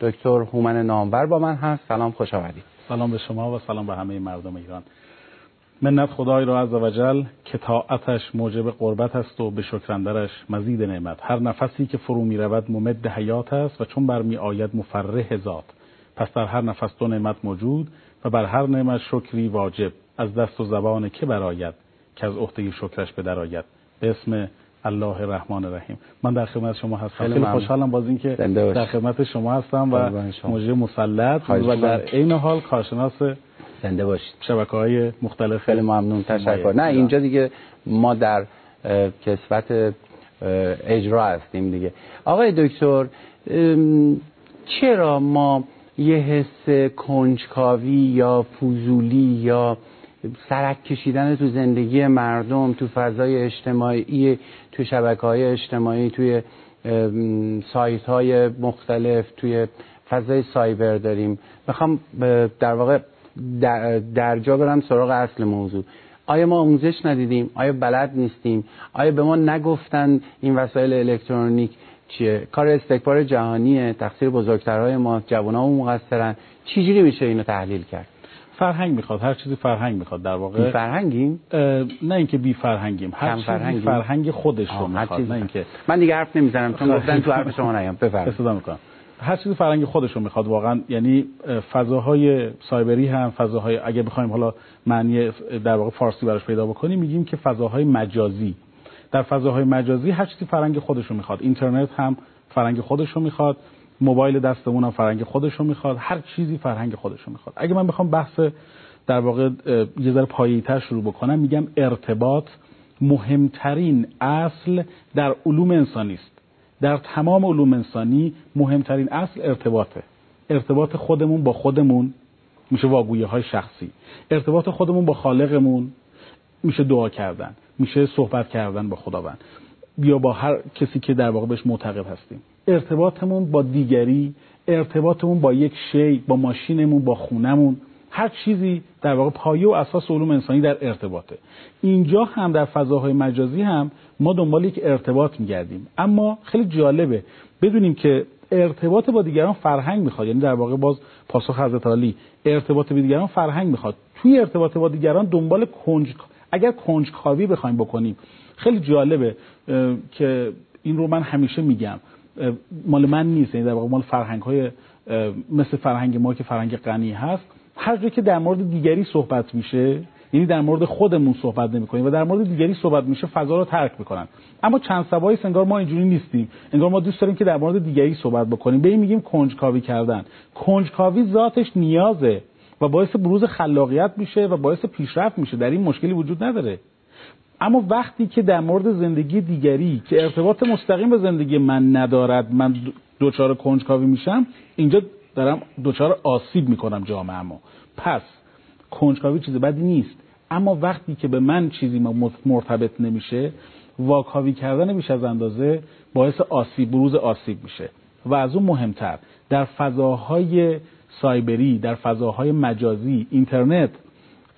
دکتر هومن نامور با من هست. سلام خوش آمدید. سلام به شما و سلام به همه مردم ایران. منت خدای را عز وجل که طاعتش موجب قربت است و به شکرندرش مزید نعمت. هر نفسی که فرو می رود ممد حیات است و چون برمی آید مفرح ذات. پس در هر نفس دو نعمت موجود و بر هر نعمت شکری واجب. از دست و زبان که براید که از عهده شکرش به درآید به اسم الله الرحمن الرحیم. من در خدمت شما هستم. خیلی, خوشحالم باز اینکه در خدمت شما هستم و موجه مسلط و در عین حال کارشناس زنده باشید شبکه های مختلف خیلی ممنون. تشکر. نه اینجا دیگه ما در کسبت اجرا هستیم دیگه. آقای دکتر چرا ما یه حس کنجکاوی یا فوزولی یا سرک کشیدن تو زندگی مردم تو فضای اجتماعی تو شبکه های اجتماعی توی سایت های مختلف توی فضای سایبر داریم. می‌خوام در واقع در جا برم سراغ اصل موضوع. آیا ما آموزش ندیدیم؟ آیا بلد نیستیم؟ آیا به ما نگفتن این وسایل الکترونیک چیه؟ کار استکبار جهانیه تقصیر بزرگترهای ما جوانامون مقصرن. چجوری میشه اینو تحلیل کرد؟ فرهنگ می‌خواد هر چیزی فرهنگ می‌خواد. در واقع بی فرهنگیم نه اینکه بی فرهنگیم هر چیزی فرهنگ خودش رو می‌خواد نه اینکه من دیگه حرف نمی‌زنم چون گفتن تو حرف شما نیام. بفرمایید. می‌کنم. هر چیزی فرهنگ خودش رو می‌خواد واقعا یعنی فضاهای سایبری هم فضاهای اگه بخوایم حالا معنی در واقع فارسی براش پیدا بکنیم میگیم که فضاهای مجازی. در فضاهای مجازی هر چیزی فرهنگ خودش رو می‌خواد. اینترنت هم فرهنگ خودش رو می‌خواد. موبایل دستمون هم فرهنگ خودش رو می‌خواد هر چیزی فرهنگ خودش رو می‌خواد. اگه من بخوام بحث در واقع یه ذره پایه‌تر شروع بکنم میگم ارتباط مهمترین اصل در علوم انسانی است. در تمام علوم انسانی مهمترین اصل ارتباطه. ارتباط خودمون با خودمون میشه واگویه های شخصی. ارتباط خودمون با خالقمون میشه دعا کردن میشه صحبت کردن با خداوند. یا با هر کسی که در واقع بهش معتقد هستیم. ارتباطمون با دیگری ارتباطمون با یک شی با ماشینمون با خونمون هر چیزی در واقع پایه و اساس علوم انسانی در ارتباطه. اینجا هم در فضاهای مجازی هم ما دنبال یک ارتباط میگردیم. اما خیلی جالبه بدونیم که ارتباط با دیگران فرهنگ می‌خواد. یعنی در واقع باز پاسخ حضرت علی ارتباط با دیگران فرهنگ می‌خواد. توی ارتباط با دیگران دنبال کنج اگر کنجکاوی بخوایم بکنیم خیلی جالبه که این رو من همیشه میگم. مال من نیست. یعنی در واقع مال فرهنگ های مثل فرهنگ ما که فرهنگ غنی هست. هر که در مورد دیگری صحبت میشه یعنی در مورد خودمون صحبت نمی‌کنیم و در مورد دیگری صحبت میشه فضا رو ترک می‌کنن. اما چند سبایی انگار ما اینجوری نیستیم. انگار ما دوست داریم که در مورد دیگری صحبت بکنیم. به این میگیم کنجکاوی کردن. کنجکاوی ذاتش نیازه و باعث بروز خلاقیت میشه و باعث پیشرفت میشه. در این مشکلی وجود نداره. اما وقتی که در مورد زندگی دیگری که ارتباط مستقیم به زندگی من ندارد من دوچار کنجکاوی میشم اینجا دارم دوچار آسیب می‌کنم جامعه ما. پس کنجکاوی چیز بدی نیست. اما وقتی که به من چیزی مرتبط نمیشه واکاوی کردن بیش از اندازه باعث آسیب بروز آسیب میشه. و از اون مهمتر در فضاهای سایبری در فضاهای مجازی اینترنت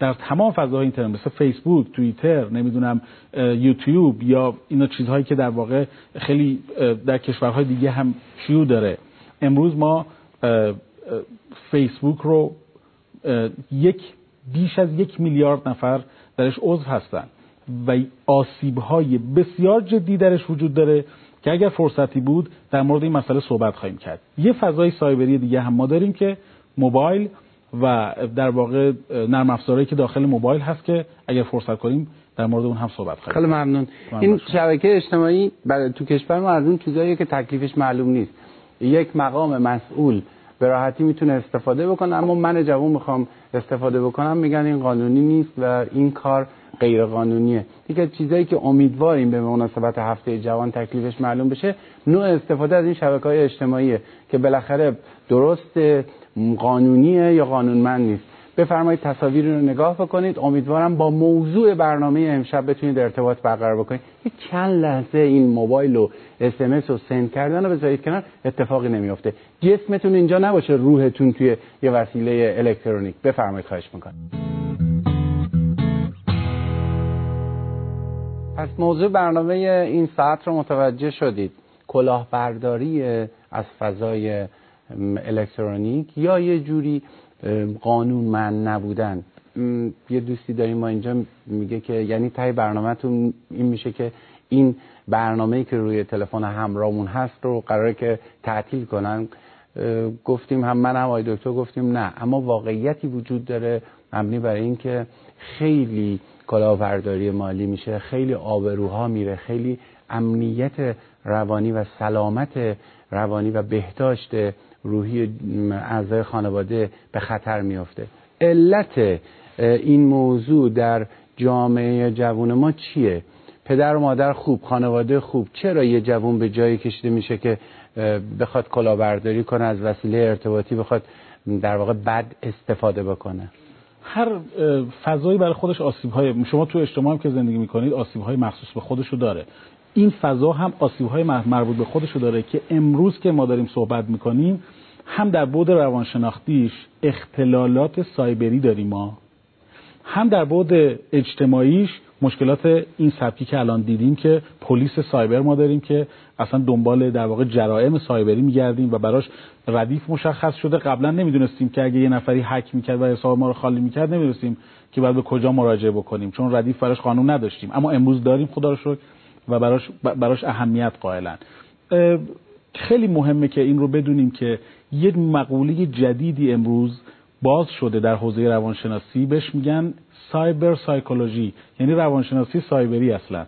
در تمام فضاهای اینترنت مثل فیسبوک توییتر نمی‌دونم یوتیوب یا اینا چیزهایی که در واقع خیلی در کشورهای دیگه هم شیوع داره. امروز ما فیسبوک رو یک بیش از یک میلیارد نفر درش عضو هستن و آسیب های بسیار جدی درش وجود داره که اگر فرصتی بود در مورد این مسئله صحبت خواهیم کرد. یه فضای سایبری دیگه هم ما داریم که موبایل و در واقع نرم افزارهایی که داخل موبایل هست که اگر فرصت کنیم در مورد اون هم صحبت خواهیم خیلی ممنون. این شبکه اجتماعی تو کشور ما از اون چیزاییه که تکلیفش معلوم نیست. یک مقام مسئول به راحتی می‌تونه استفاده بکنه اما من جوون می‌خوام استفاده بکنم. میگن این قانونی نیست و این کار غیر قانونیه یکی از چیزایی که امیدواریم به مناسبت هفته جوان تکلیفش معلوم بشه نوع استفاده از این شبکه های اجتماعیه که بالاخره درست قانونیه یا قانونمند نیست؟ بفرمایید تصاویر رو نگاه بکنید. امیدوارم با موضوع برنامه امشب بتونید ارتباط برقرار بکنید. یک چند لحظه این موبایل و اس و سند کردن رو بذارید کنار اتفاقی نمیافته. جسمتون اینجا نباشه روحتون توی یه وسیله الکترونیک. بفرمایید خواهش می‌کنم. پس موضوع برنامه این ساعت رو متوجه شدید. کلاهبرداری از فضای الکترونیک یا یه جوری قانون من نبودن. یه دوستی داریم ما اینجا میگه که یعنی تای برنامهتون این میشه که این برنامه‌ای که روی تلفن همراهمون هست رو قراره که تعطیل کنن. گفتیم هم من هم آقای دکتر گفتیم نه. اما واقعیتی وجود داره مبنی برای اینکه خیلی کلاهبرداری مالی میشه خیلی آبروها میره خیلی امنیت روانی و سلامت روانی و بهداشت روحی اعضای خانواده به خطر میافته. علت این موضوع در جامعه جوون ما چیه؟ پدر و مادر خوب خانواده خوب چرا یه جوون به جایی کشیده میشه که بخواد کلاهبرداری کنه از وسیله ارتباطی بخواد در واقع بد استفاده بکنه؟ هر فضایی برای خودش آسیب های شما تو اجتماع که زندگی می‌کنید آسیب های مخصوص به خودشو داره. این فضا هم آسیب های مربوط به خودشو داره که امروز که ما داریم صحبت می‌کنیم هم در بود روانشناختیش اختلالات سایبری داریم ما. هم در بود اجتماعیش مشکلات این سبکی که الان دیدیم که پلیس سایبر ما داریم که اصلا دنبال در واقع جرائم سایبری میگردیم و براش ردیف مشخص شده. قبلا نمی‌دونستیم که اگه یه نفری حک می‌کرد و حساب ما رو خالی می‌کرد نمی‌دونستیم که بعد به کجا مراجعه بکنیم چون ردیف براش قانون نداشتیم. اما امروز داریم خدا رو شکر و براش براش اهمیت قائلن. خیلی مهمه که این رو بدونیم که یه مقوله جدیدی امروز باز شده در حوزه روانشناسی بهش میگن سایبر سایکولوژی. یعنی روانشناسی سایبری اصلا.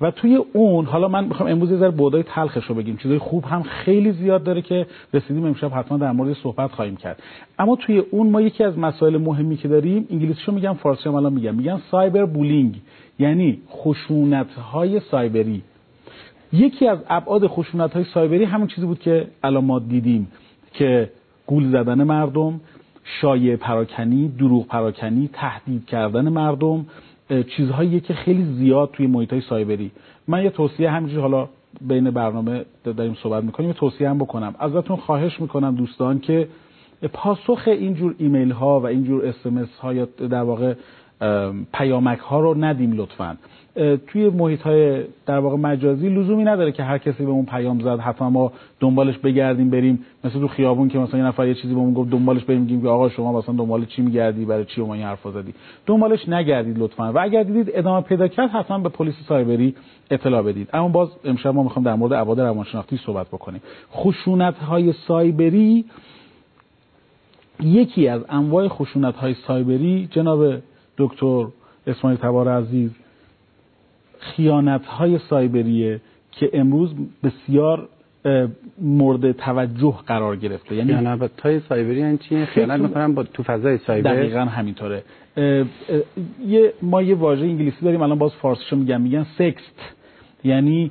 و توی اون حالا من می‌خوام امروز یه ذره بودای تلخش رو بگیم. چیزای خوب هم خیلی زیاد داره که رسیدیم امشب حتما در مورد صحبت خواهیم کرد. اما توی اون ما یکی از مسائل مهمی که داریم انگلیسیشو میگم فارسی هم الان میگم. میگن سایبر بولینگ یعنی خشونت های سایبری. یکی از ابعاد خشونت های سایبری همون چیزی بود که الان ما دیدیم که گول زدن مردم شایع پراکنی دروغ پراکنی تهدید کردن مردم چیزهایی که خیلی زیاد توی محیط های سایبری. من یه توصیه همینجور حالا بین برنامه داریم صحبت می‌کنیم یه توصیه هم بکنم. ازتون خواهش می‌کنم دوستان که پاسخ اینجور ایمیل ها و اینجور اسمس ها یا در واقع پیامک ها رو ندیم لطفا. توی محیط های در واقع مجازی لزومی نداره که هر کسی به اون پیام زد حتما ما دنبالش بگردیم بریم. مثل تو خیابون که مثلا یه نفر یه چیزی بهمون گفت دنبالش بریم میگیم که آقا شما مثلا دنبال چی میگردی برای چی این حرفا زدی؟ دنبالش نگردید لطفا. و اگر دیدید ادامه پیدا کرد حتما به پلیس سایبری اطلاع بدید. اما باز امشب ما می‌خوام در مورد ابعاد روانشناختی صحبت بکنیم. خشونت های سایبری یکی از انواع خشونت های سایبری جناب دکتر اسماعیل تبار عزیز خیانت های سایبریه که امروز بسیار مورد توجه قرار گرفته. یعنی خیانت های سایبری یعنی چی؟ خیانت می‌کنن با تو فضای سایبر؟ دقیقا همینطوره. یه ما یه واژه انگلیسی داریم الان باز فارسیشو میگم. میگن سکست. یعنی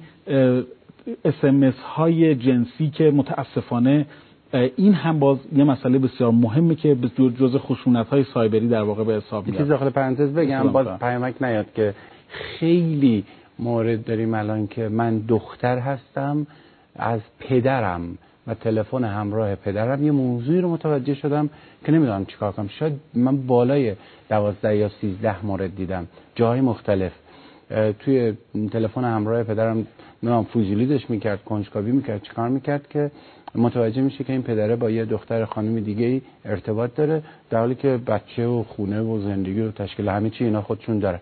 اسمس های جنسی که متاسفانه این هم باز یه مسئله بسیار مهمه که به جزء خشونت های سایبری در واقع به حساب میاد. چیز داخل پرانتز بگم باز پیامک نیاد که خیلی مورد داریم الان که من دختر هستم از پدرم و تلفن همراه پدرم یه موضوعی رو متوجه شدم که نمی‌دونم چیکار کنم. شاید من بالای دوازده یا سیزده مورد دیدم. جای مختلف. توی تلفن همراه پدرم نام فوزیلیدش می‌کرد کنجکاوی می‌کرد چیکار می‌کرد که متوجه میشه که این پدره با یه دختر خانم دیگه ای ارتباط داره در حالی که بچه و خونه و زندگی و تشکیل همه چی اینا خودشون داره.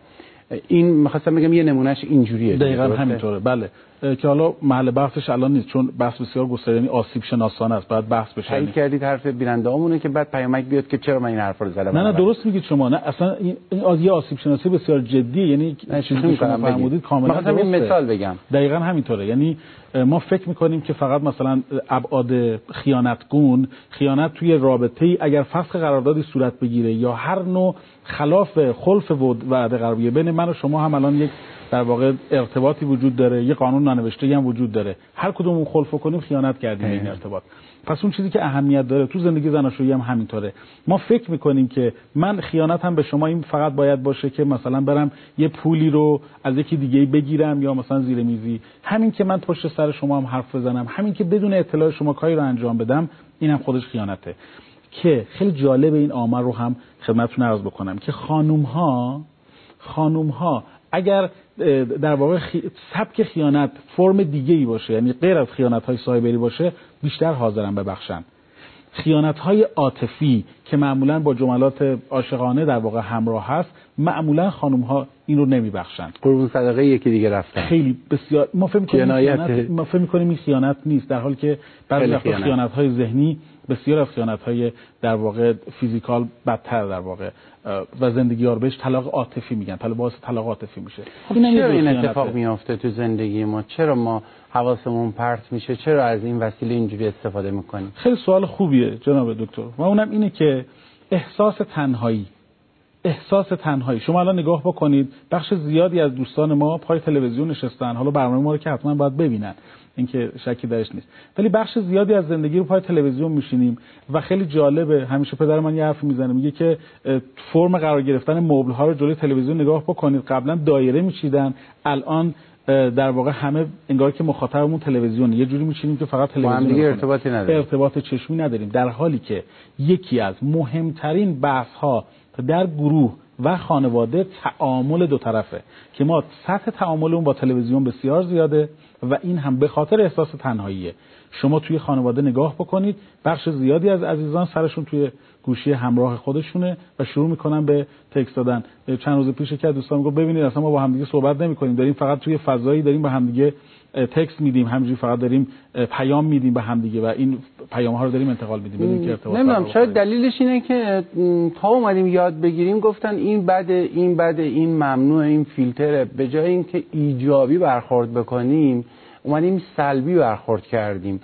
این می‌خواستم بگم یه نمونهش اینجوریه دقیقا همینطوره. بله. که حالا محل بحثش الان نیست چون بحث بسیار گسترده یعنی آسیب شناسانه است. بعد بحث بشه تایید کردید حرف بیننده همونه که بعد پیامک بیاد که چرا من این حرف رو زدم؟ نه نه درست میگید شما. نه اصلا این یه آسیب شناسی بسیار جدیه یعنی چیزی که شما فرمودید کاملا درسته. این مثال بگم. دقیقا همینطوره. یعنی ما فکر می‌کنیم که فقط مثلا ابعاد خیانتگون خیانت توی رابطه ای اگر فسخ قراردادی صورت بگیره یا هر نوع خلاف خلف وعده قرار بین من و شما هم الان یک در واقع ارتباطی وجود داره یه قانون ننوشته هم وجود داره. هر کدوم اون خلف کنیم خیانت کردیم این ارتباط. پس اون چیزی که اهمیت داره تو زندگی زناشویی هم همینطوره. ما فکر می‌کنیم که من خیانت هم به شما این فقط باید باشه که مثلا برم یه پولی رو از یکی دیگه بگیرم یا مثلا زیر میزی. همین که من پشت سر شما هم حرف بزنم همین که بدون اطلاع شما کاری رو انجام بدم این هم خودش خیانته. که خیلی جالب این آمار رو هم خدمتتون عرض بکنم که خانوم ها خانوم ها اگر در واقع سبک خیانت فرم دیگه ای باشه. یعنی غیر از خیانت های سایبری باشه بیشتر حاضرن ببخشن. خیانت های عاطفی که معمولا با جملات عاشقانه در واقع همراه هست معمولا خانم ها این رو نمیبخشن. قربون صدقه یکی دیگه رفتن. خیلی بسیار ما فکر می‌کنیم خیانت ما فکر می‌کنیم این خیانت نیست. در حالی که بعضی وقتا خیانت. های ذهنی بسیار از خیانت های در واقع فیزیکال بدتر در واقع و زندگی ها رو بهش طلاق عاطفی میگن. طلاق باعث طلاق عاطفی میشه. خب چرا این اتفاق میافته تو زندگی ما؟ چرا ما حواسمون پرت میشه؟ چرا از این وسیله اینجوری استفاده می‌کنیم؟ خیلی سوال خوبیه جناب دکتر. و اونم اینه که احساس تنهایی. احساس تنهایی. شما الان نگاه بکنید بخش زیادی از دوستان ما پای تلویزیون نشستن. حالا برنامه ما رو که حتما باید ببینن. اینکه شکی درش نیست. ولی بخش زیادی از زندگی رو پای تلویزیون میشینیم و خیلی جالبه همیشه پدر من یه حرف می‌زنه میگه که فرم قرار گرفتن مبل ها رو جلوی تلویزیون نگاه بکنید. قبلا دایره میچیدن الان در واقع همه انگار که مخاطبمون تلویزیون یه جوری میچینیم که فقط تلویزیون دیگه ارتباطی نداریم. ارتباط چشمی نداریم. در حالی که یکی از مهمترین بحث ها در گروه و خانواده تعامل دو طرفه که ما سطح تعامل اون با تلویزیون بسیار زیاده و این هم به خاطر احساس تنهاییه. شما توی خانواده نگاه بکنید بخش زیادی از عزیزان سرشون توی گوشی همراه خودشونه و شروع می‌کنن به تکست دادن. چند روز پیش که دوستان گفت ببینید اصلا ما با همدیگه صحبت نمی‌کنیم داریم فقط توی فضایی داریم با همدیگه تکست میدیم همینجوری فقط داریم پیام میدیم به همدیگه و این پیام ها رو داریم انتقال میدیم بدون که ارتباط نمی‌دونم شاید دلیلش اینه که تا اومدیم یاد بگیریم گفتن این بده این بده این ممنوع این فیلتره. به جای اینکه ایجابی برخورد بکنیم اومدیم سلبی برخورد کردیم.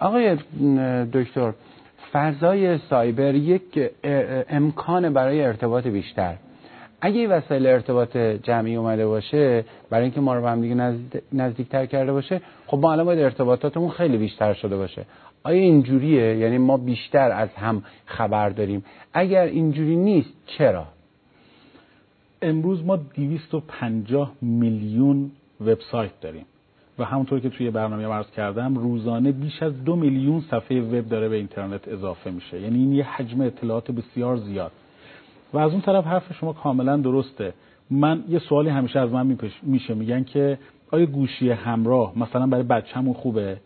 آقای دکتر فضای سایبر یک امکان برای ارتباط بیشتر. اگه وسایل ارتباط جمعی اومده باشه برای اینکه ما رو به هم دیگه نزدیکتر کرده باشه خب ما الان باید ارتباطاتمون خیلی بیشتر شده باشه. آیا اینجوریه؟ یعنی ما بیشتر از هم خبر داریم. اگر اینجوری نیست چرا؟ امروز ما 250 میلیون وبسایت داریم. و همونطور که توی برنامه عرض کردم روزانه بیش از دو میلیون صفحه وب داره به اینترنت اضافه میشه. یعنی این یه حجم اطلاعات بسیار زیاد. و از اون طرف حرف شما کاملا درسته. من یه سوالی همیشه از من میشه. میگن که آیا گوشی همراه مثلا برای بچه‌مون خوبه؟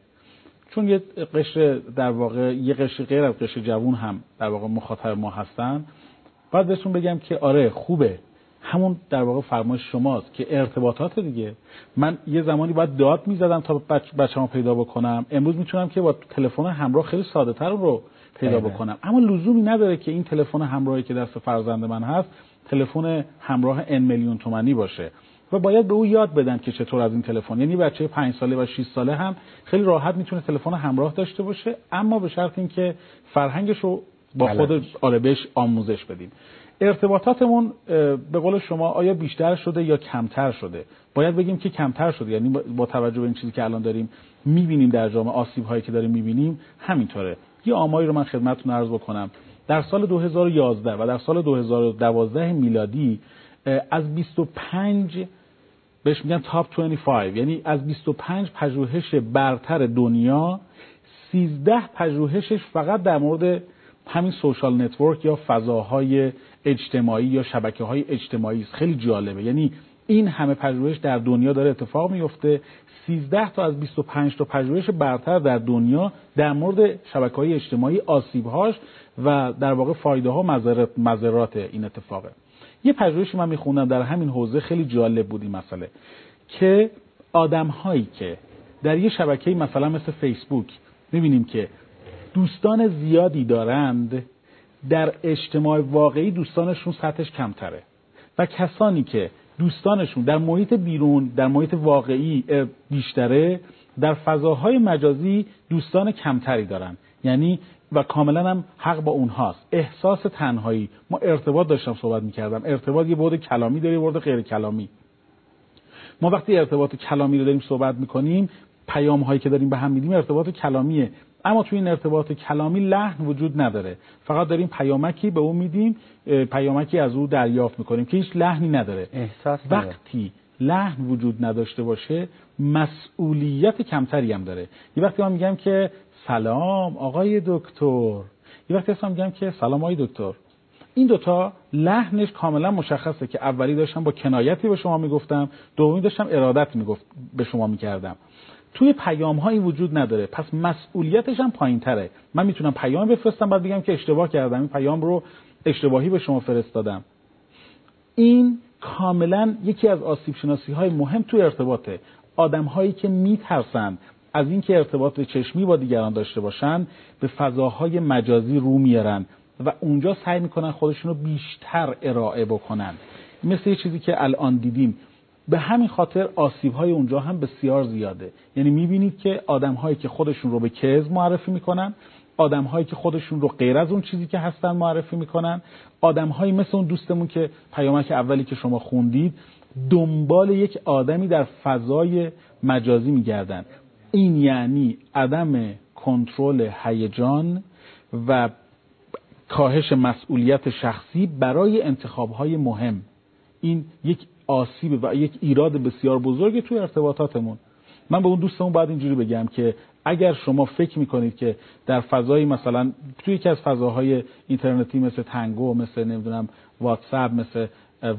چون یه قشر در واقع یه قشر غیر از قشر جوون هم در واقع مخاطب ما هستن. بعد بهتون بگم که آره خوبه. همون در واقع فرمایش شماست که ارتباطات دیگه. من یه زمانی باید داد می‌زدم تا بچه‌مو پیدا بکنم. امروز می‌تونم که با تلفن همراه خیلی ساده تر رو پیدا بکنم. اما لزومی نداره که این تلفن همراهی که دست فرزند من هست تلفن همراه ان میلیون تومانی باشه. و باید به او یاد بدن که چطور از این تلفن یعنی بچه 5 ساله و 6 ساله هم خیلی راحت می‌تونه تلفن همراه داشته باشه اما به شرط اینکه فرهنگش رو با خود آره بهش آموزش بدیم. ارتباطاتمون به قول شما آیا بیشتر شده یا کمتر شده؟ باید بگیم که کمتر شده یعنی با توجه به این چیزی که الان داریم می‌بینیم در جامعه آسیب هایی که داریم می‌بینیم همینطوره. یه آماری رو من خدمتتون عرض بکنم. در سال 2011 و در سال 2012 میلادی از 25 بهش میگن top 25 یعنی از 25 پژوهش برتر دنیا 13 پژوهشش فقط در مورد همین social network یا فضاهای اجتماعی یا شبکه های اجتماعی است. خیلی جالبه. یعنی این همه پژوهش در دنیا داره اتفاق میفته 13 تا از 25 تا پژوهش برتر در دنیا در مورد شبکه های اجتماعی آسیبهاش و در واقع فایده ها مضرات, این اتفاقه. یه پژوهشی من میخوندم در همین حوزه خیلی جالب بود این مسئله که آدم هایی که در یه شبکه مثلا مثل فیسبوک می‌بینیم که دوستان زیادی دارند در اجتماع واقعی دوستانشون سطحش کمتره و کسانی که دوستانشون در محیط بیرون در محیط واقعی بیشتره در فضاهای مجازی دوستان کمتری دارن. یعنی و کاملا هم حق با اونهاست. احساس تنهایی. ما ارتباط داشتم صحبت می‌کردم. ارتباط یه بود کلامی داره بود غیر کلامی. ما وقتی ارتباط کلامی رو داریم صحبت می‌کنیم پیام هایی که داریم به هم میدیم ارتباط کلامیه. اما توی این ارتباط کلامی لحن وجود نداره. فقط داریم پیامکی به او میدیم پیامکی از او دریافت می‌کنیم که هیچ لحنی نداره. احساس وقتی لحن وجود نداشته باشه مسئولیت کمتری هم داره. یه وقتی من میگم که سلام آقای دکتر. یه وقتی اصلا میگم که سلام آقای دکتر. این دوتا لحنش کاملا مشخصه که اولی داشتم با کنایتی به شما می‌گفتم دومی داشتم ارادت می‌گفت به شما می‌کردم. توی پیام هایی وجود نداره. پس مسئولیتش هم پایین تره من می‌تونم پیام بفرستم بعد بگم که اشتباه کردم. این پیام رو اشتباهی به شما فرستادم. این کاملا یکی از آسیب شناسی های مهم توی ارتباطه. آدم هایی که میترسند از اینکه ارتباط چشمی با دیگران داشته باشن به فضاهای مجازی رو میارن و اونجا سعی می‌کنن خودشون رو بیشتر ارائه بکنن. مثل یه چیزی که الان دیدیم. به همین خاطر آسیب های اونجا هم بسیار زیاده. یعنی می‌بینید که آدم هایی که خودشون رو به کز معرفی می‌کنن آدم هایی که خودشون رو غیر از اون چیزی که هستن معرفی می‌کنن آدم هایی مثل اون دوستمون که پیامک اولی که شما خوندید دنبال یک آدمی در فضای مجازی میگردن. این یعنی عدم کنترل هیجان و کاهش مسئولیت شخصی برای انتخاب های مهم. این یک آسیب و یک ایراد بسیار بزرگی توی ارتباطاتمون. من به اون دوستمون باید اینجوری بگم که اگر شما فکر می‌کنید که در فضایی مثلا توی یکی از فضاهای اینترنتی مثل تنگو مثل نمی‌دونم واتساپ مثل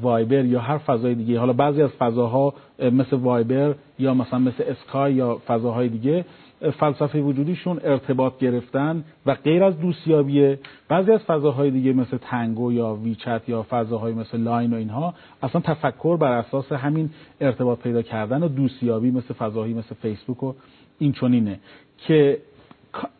وایبر یا هر فضای دیگه حالا بعضی از فضاها مثل وایبر یا مثلا مثل اسکایپ یا فضاهای دیگه فلسفه وجودیشون ارتباط گرفتن و غیر از دوستیابیه بعضی از فضاهای دیگه مثل تنگو یا ویچت یا فضاهای مثل لاین و اینها اصلا تفکر بر اساس همین ارتباط پیدا کردن و دوستیابی مثل فضاهایی مثل فیسبوک و این چونینه که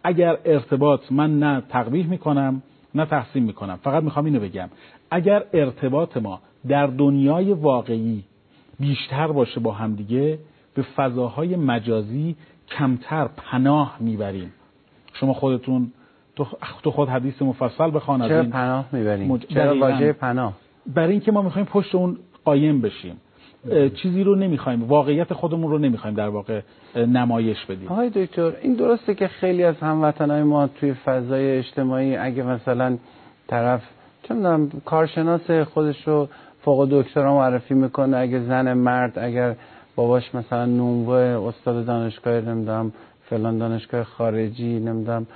اگر ارتباط من نه تقبیح می‌کنم نه تحسین می‌کنم. فقط می‌خوام اینو بگم. اگر ارتباط ما در دنیای واقعی بیشتر باشه با همدیگه به فضاهای مجازی کمتر پناه می‌بریم. شما خودتون تو خود حدیث مفصل بخوان چرا پناه می‌بریم؟ مج... چرا واژه پناه؟ برای اینکه ما می‌خوایم پشت اون قایم بشیم. چیزی رو نمی‌خوایم واقعیت خودمون رو نمی‌خوایم در واقع نمایش بدیم. آقای دکتر این درسته که خیلی از هموطنهای ما توی فضای اجتماعی اگه مثلا طرف چه کارشناس خودش رو فوق دکترا معرفی می‌کنه اگه زن مرد اگر باباش مثلا نونوه استاد دانشگاه نمی‌دونم فلان دانشگاه خارجی نمی‌دونم.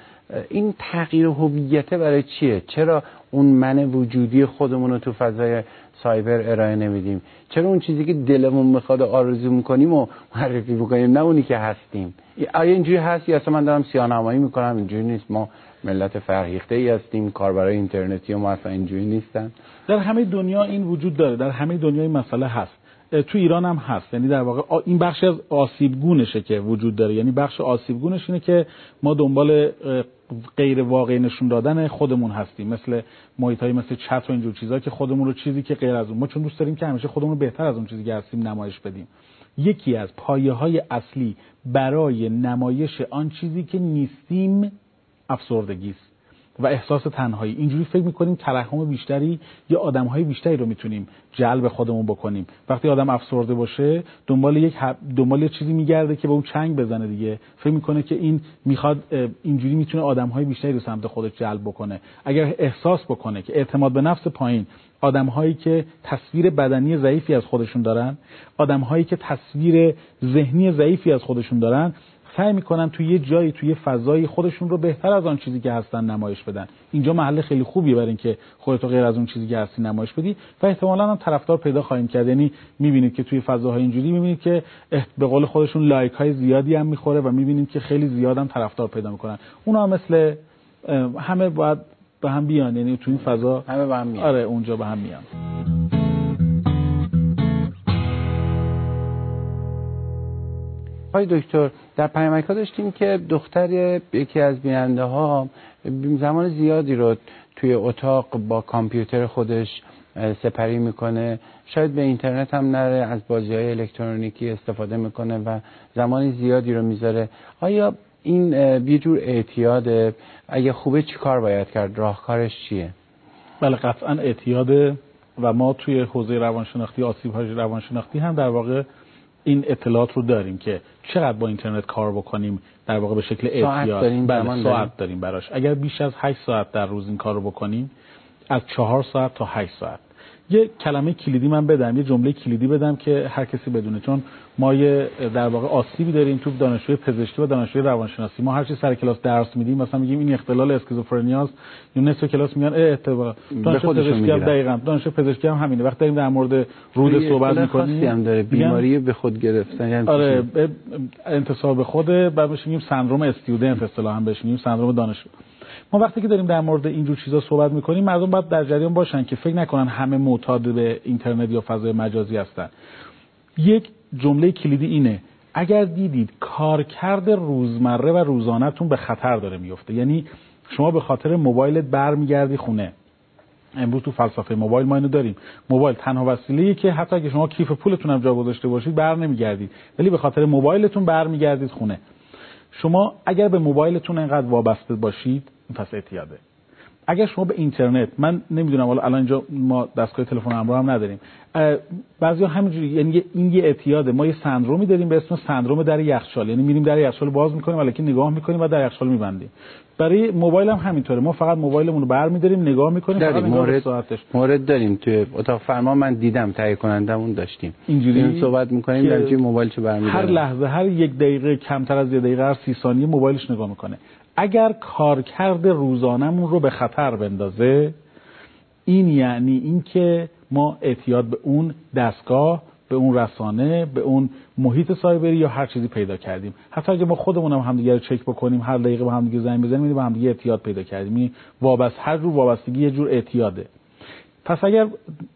این تغییر هویت برای چیه؟ چرا اون من وجودی خودمون رو تو فضای سایبر ارائه نمیدیم؟ چرا اون چیزی که دلمون می‌خواد آرزو می‌کنیم و معرفی بکنیم نه اونی که هستیم؟ آیا اینجوری هست یا اصلا من دارم سیانمایی می‌کنم؟ اینجوری نیست. ما ملت فرهیخته ای هستیم کاربرای اینترنتی و ما اصلا اینجوری نیستن. در همه دنیا این وجود داره. در همه دنیا این مسئله هست. تو ایران هم هست. یعنی در واقع این بخش از آسیبگونشه که وجود داره. یعنی بخش آسیبگونش اینه که ما دنبال غیر واقعی نشون دادن خودمون هستیم. مثل محیط های مثل چت و اینجور چیزا که خودمون رو چیزی که غیر از اون ما چون دوست داریم که همیشه خودمون رو بهتر از اون چیزی که هستیم نمایش بدیم. یکی از پایه های اصلی برای نمایش آن چیزی که نیستیم افسردگی است و احساس تنهایی. اینجوری فکر می‌کنیم ترحم بیشتری یا آدم های بیشتری رو می‌تونیم جلب خودمون بکنیم. وقتی آدم افسرده باشه دنبال یک دنبال یک چیزی میگرده که به اون چنگ بزنه دیگه. فکر می‌کنه که این می‌خواد اینجوری می‌تونه آدم های بیشتری رو سمت خودش جلب بکنه. اگر احساس بکنه که اعتماد به نفس پایین آدم هایی که تصویر بدنی ضعیفی از خودشون دارن آدم هایی که تصویر ذهنی ضعیفی از خودشون دارن سعی می‌کنن توی یه جایی توی فضای خودشون رو بهتر از آن چیزی که هستن نمایش بدن. اینجا محل خیلی خوبیه برای اینکه خودتو غیر از اون چیزی که هستی نمایش بدی و احتمالا هم طرفدار پیدا خواهیم کرد. یعنی می‌بینید که توی فضاهای اینجوری می‌بینید که به قول خودشون لایک های زیادی هم می‌خوره و می‌بینید که خیلی زیاد هم طرفدار پیدا می‌کنن. اونا مثل همه باید به هم بیان. یعنی توی این فضا همه به هم میان. آره اونجا به هم میان. آقای دکتر در پیامک ها داشتیم که دختر یکی از بیننده ها زمان زیادی رو توی اتاق با کامپیوتر خودش سپری می‌کنه. شاید به اینترنت هم نره از بازی های الکترونیکی استفاده می‌کنه و زمان زیادی رو می‌ذاره. آیا این یه جور اعتیاده اگه خوبه چی کار باید کرد؟ راهکارش چیه؟ بله قطعا اعتیاده و ما توی حوزه روانشناختی آسیب های روانشناختی هم در واقع این اطلاعات رو داریم که چقدر با اینترنت کار بکنیم در واقع به شکل احتیاط. داریم بله ساعت داریم. براش. اگر بیش از 8 ساعت در روز این کار رو بکنیم از 4 ساعت تا 8 ساعت. یه کلمه کلیدی من بدم یه جمله کلیدی بدم که هر کسی بدونه. چون ما یه در واقع آسیبی داریم تو دانشجوی پزشکی و دانشجوی روانشناسی. ما هر چی سر کلاس درس میدیم مثلا میگیم این اختلال اسکیزوفرنیاست یا نصف کلاس میگن اتفاق دانشجو پزشکی هم دقیقاً دانشجو پزشکی هم همینه. وقتی داریم در مورد رود صحبت می‌کنیم هم داره. بیماری به خود گرفتن یعنی آره انتصاب خود بعد میگیم سندروم استودنت اصطلاحا بهش میگیم سندروم دانشجو ما وقتی که داریم در مورد اینجور چیزا صحبت می‌کنیم مردم باید در جریان باشن که فکر نکنن همه معتاد به اینترنت یا فضای مجازی هستن. یک جمله کلیدی اینه اگر دیدید کارکرد روزمره و روزانهتون به خطر داره میفته یعنی شما به خاطر موبایلت برمیگردی خونه. امروز تو فلسفه موبایل ما اینو داریم. موبایل تنها وسیله که حتی اگه شما کیف پولتون هم جا گذاشته باشید بر نمیگردید. ولی به خاطر موبایلتون برمیگردید خونه. شما اگر به موبایلتون انقدر وابسته باشید پس اعتیاده. اگر شما به اینترنت من نمی‌دونم حالا الان اینجا ما دستگاه تلفن همراه هم نداریم. بعضیا همینجوری یعنی این یه اعتیاده. ما یه سندرومی داریم به اسم سندروم در یخچال. یعنی میریم در یخچال باز می‌کنیم ولی نگاه می‌کنیم و در یخچال میبندیم. برای موبایل هم همینطوره. ما فقط موبایلمون رو برمیداریم نگاه می‌کنیم فقط مورد ساعتش. مورد داریم توی اتاق فرما. من دیدم تهیه کنندمون داشتیم. اینجوری صحبت می‌کنیم در موبایل موبایلشو برمیداریم. هر لحظه هر یک دقیقه کمتر از یک دقیقه هر 30 ثانیه موبایلش نگاه می‌کنه. اگر کارکرد روزانمون رو به خطر بندازه این یعنی اینکه ما اعتیاد به اون دستگاه به اون رسانه به اون محیط سایبری یا هر چیزی پیدا کردیم. حتی اگه ما خودمون هم همدیگه رو چک بکنیم هر دقیقه با همدیگه زنگ بزنیم با همدیگه اعتیاد پیدا کردیم. این وابست هر جور وابستگی یه جور اعتیاده. پس اگر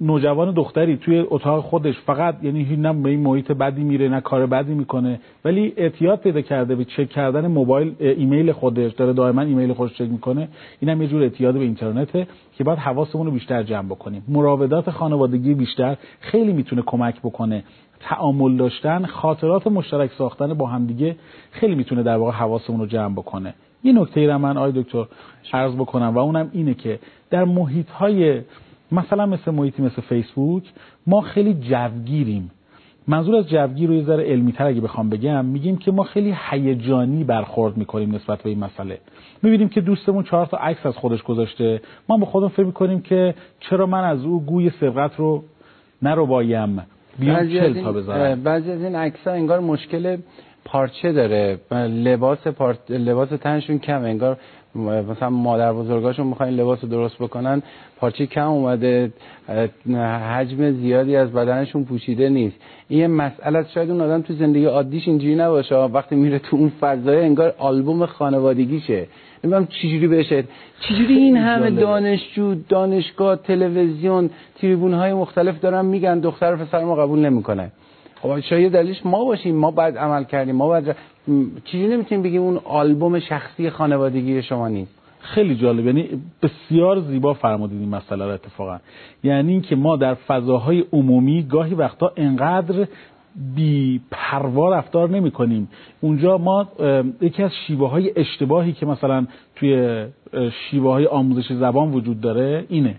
نوجوان دختری توی اتاق خودش فقط یعنی نه به این محیط بدی میره نه کار بدی می‌کنه ولی اعتیاد پیدا کرده به چک کردن موبایل ایمیل خودش داره دائما ایمیل خودش چک می‌کنه اینم یه جور اعتیاد به اینترنته که باید حواسمون رو بیشتر جمع بکنیم. مراودات خانوادگی بیشتر خیلی می‌تونه کمک بکنه. تعامل داشتن خاطرات مشترک ساختن با همدیگه خیلی می‌تونه در واقع حواسمون رو جمع بکنه. یه نکته ای رو من آی دکتر عرض بکنم و اونم اینه که در محیط های مثلا مثل محیطی مثل فیسبوک ما خیلی جوگیریم. منظور از جوگیر رو یه ذره علمی تر اگه بخوام بگم میگیم که ما خیلی هیجانی برخورد می‌کنیم نسبت به این مسئله. می‌بینیم که دوستمون چهار تا عکس از خودش گذاشته. ما به خودمون فکر می‌کنیم که چرا من از او گوی سبقت رو نرو بایم بیام چل تا بذارم. بعضی از این عکس ها انگار مشکل پارچه داره. لباس پارت... لباس تنشون کم انگار مثلا مادر بزرگاشون می‌خواین لباس درست بکنن پارچه کم اومده حجم زیادی از بدنشون پوشیده نیست. این مسئله شاید اون آدم تو زندگی عادیش اینجوری نباشه. وقتی میره تو اون فضای انگار آلبوم خانوادگیشه. نمی‌دونم چجوری بشه چجوری این همه دانشجو دانشگاه تلویزیون تریبون های مختلف دارن میگن دختر پسر ما قبول نمی‌کنه خب شاید دلیلش ما باشیم. ما بعد عمل کردیم. ما بعد چیزی نمی‌تونیم بگیم اون آلبوم شخصی خانوادگی شما نیست؟ خیلی جالب. یعنی بسیار زیبا فرمودید این مسئله رو اتفاقا. یعنی اینکه ما در فضاهای عمومی گاهی وقتا انقدر بی پروا رفتار نمی کنیم اونجا ما یکی از شیوه های اشتباهی که مثلا توی شیوه های آموزش زبان وجود داره اینه.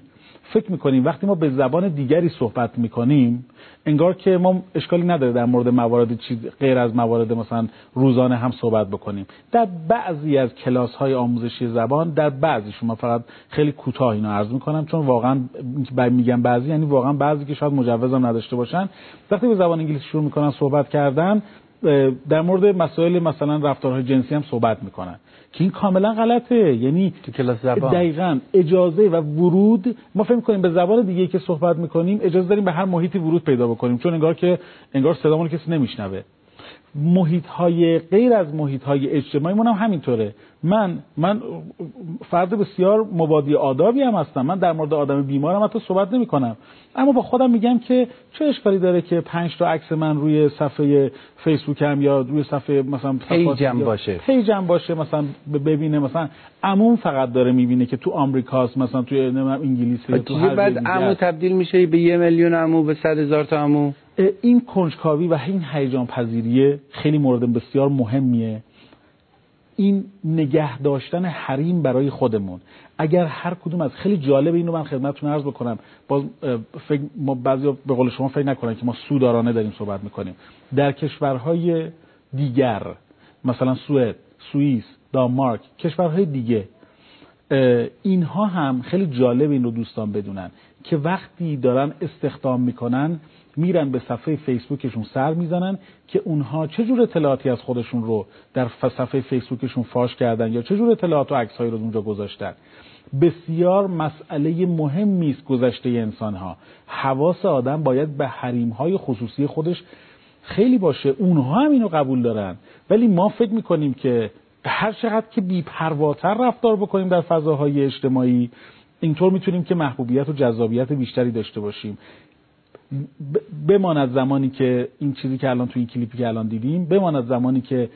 فکر می‌کنیم وقتی ما به زبان دیگری صحبت می‌کنیم انگار که ما اشکالی نداره در مورد موارد چیز غیر از موارد مثلا روزانه هم صحبت بکنیم. در بعضی از کلاس های آموزشی زبان در بعضی شما فقط خیلی کوتاه اینو عرض می‌کنم چون واقعا میگم بعضی یعنی واقعا بعضی که شاید مجوزم نداشته باشن. وقتی به زبان انگلیسی شروع می‌کنن صحبت کردن در مورد مسائل مثلا رفتارهای جنسی هم صحبت می‌کنن. که این کاملا غلطه. یعنی تو کلاس زبان. دقیقا اجازه و ورود ما فکر کنیم به زبان دیگه که صحبت می‌کنیم اجازه داریم به هر محیطی ورود پیدا بکنیم. چون انگار که انگار صدامون کسی نمیشنوه. محیط های غیر از محیط های اجتماعی هم همینطوره. من من فرد بسیار مبادی آدابی هم هستم. من در مورد آدم بیمارم حتی صحبت نمی کنم اما با خودم میگم که چه اشکالی داره که پنج تا عکس من روی صفحه فیسبوکم یا روی صفحه مثلا پیجم باشه. پیجم باشه مثلا ببینه. مثلا عموم فقط داره می‌بینه که تو آمریکاست مثلا توی انگلیس تو هر بعد عمو تبدیل میشه به یه میلیون عمو به صد هزار تا عمو. این کنجکاوی و این هیجان پذیریه خیلی مورد بسیار مهمیه. این نگه داشتن حریم برای خودمون. اگر هر کدوم از خیلی جالب اینو من خدمتتون عرض بکنم. باز فکر ما بعضی به قول شما فکر نکنن که ما سودارانه داریم صحبت می‌کنیم. در کشورهای دیگر مثلا سوئد سوئیس دانمارک کشورهای دیگه اینها هم خیلی جالب این رو دوستان بدونن که وقتی دارن استخدام می‌کنن میرن به صفحه فیسبوکشون سر می‌زنن که اونها چه جور اطلاعاتی از خودشون رو در صفحه فیسبوکشون فاش کردن یا چه جور اطلاعات و عکسهایی رو اونجا گذاشتن. بسیار مسئله مهمی است گذشته انسان ها حواس آدم باید به حریم های خصوصی خودش خیلی باشه. اونها هم اینو قبول دارن. ولی ما فکر می‌کنیم که هر چقدر که بیپرواتر رفتار بکنیم در فضاهای اجتماعی اینطور می‌تونیم که محبوبیت و جذابیت بیشتری داشته باشیم. بماند زمانی که این چیزی که الان تو این کلیپی که الان دیدیم بماند زمانی که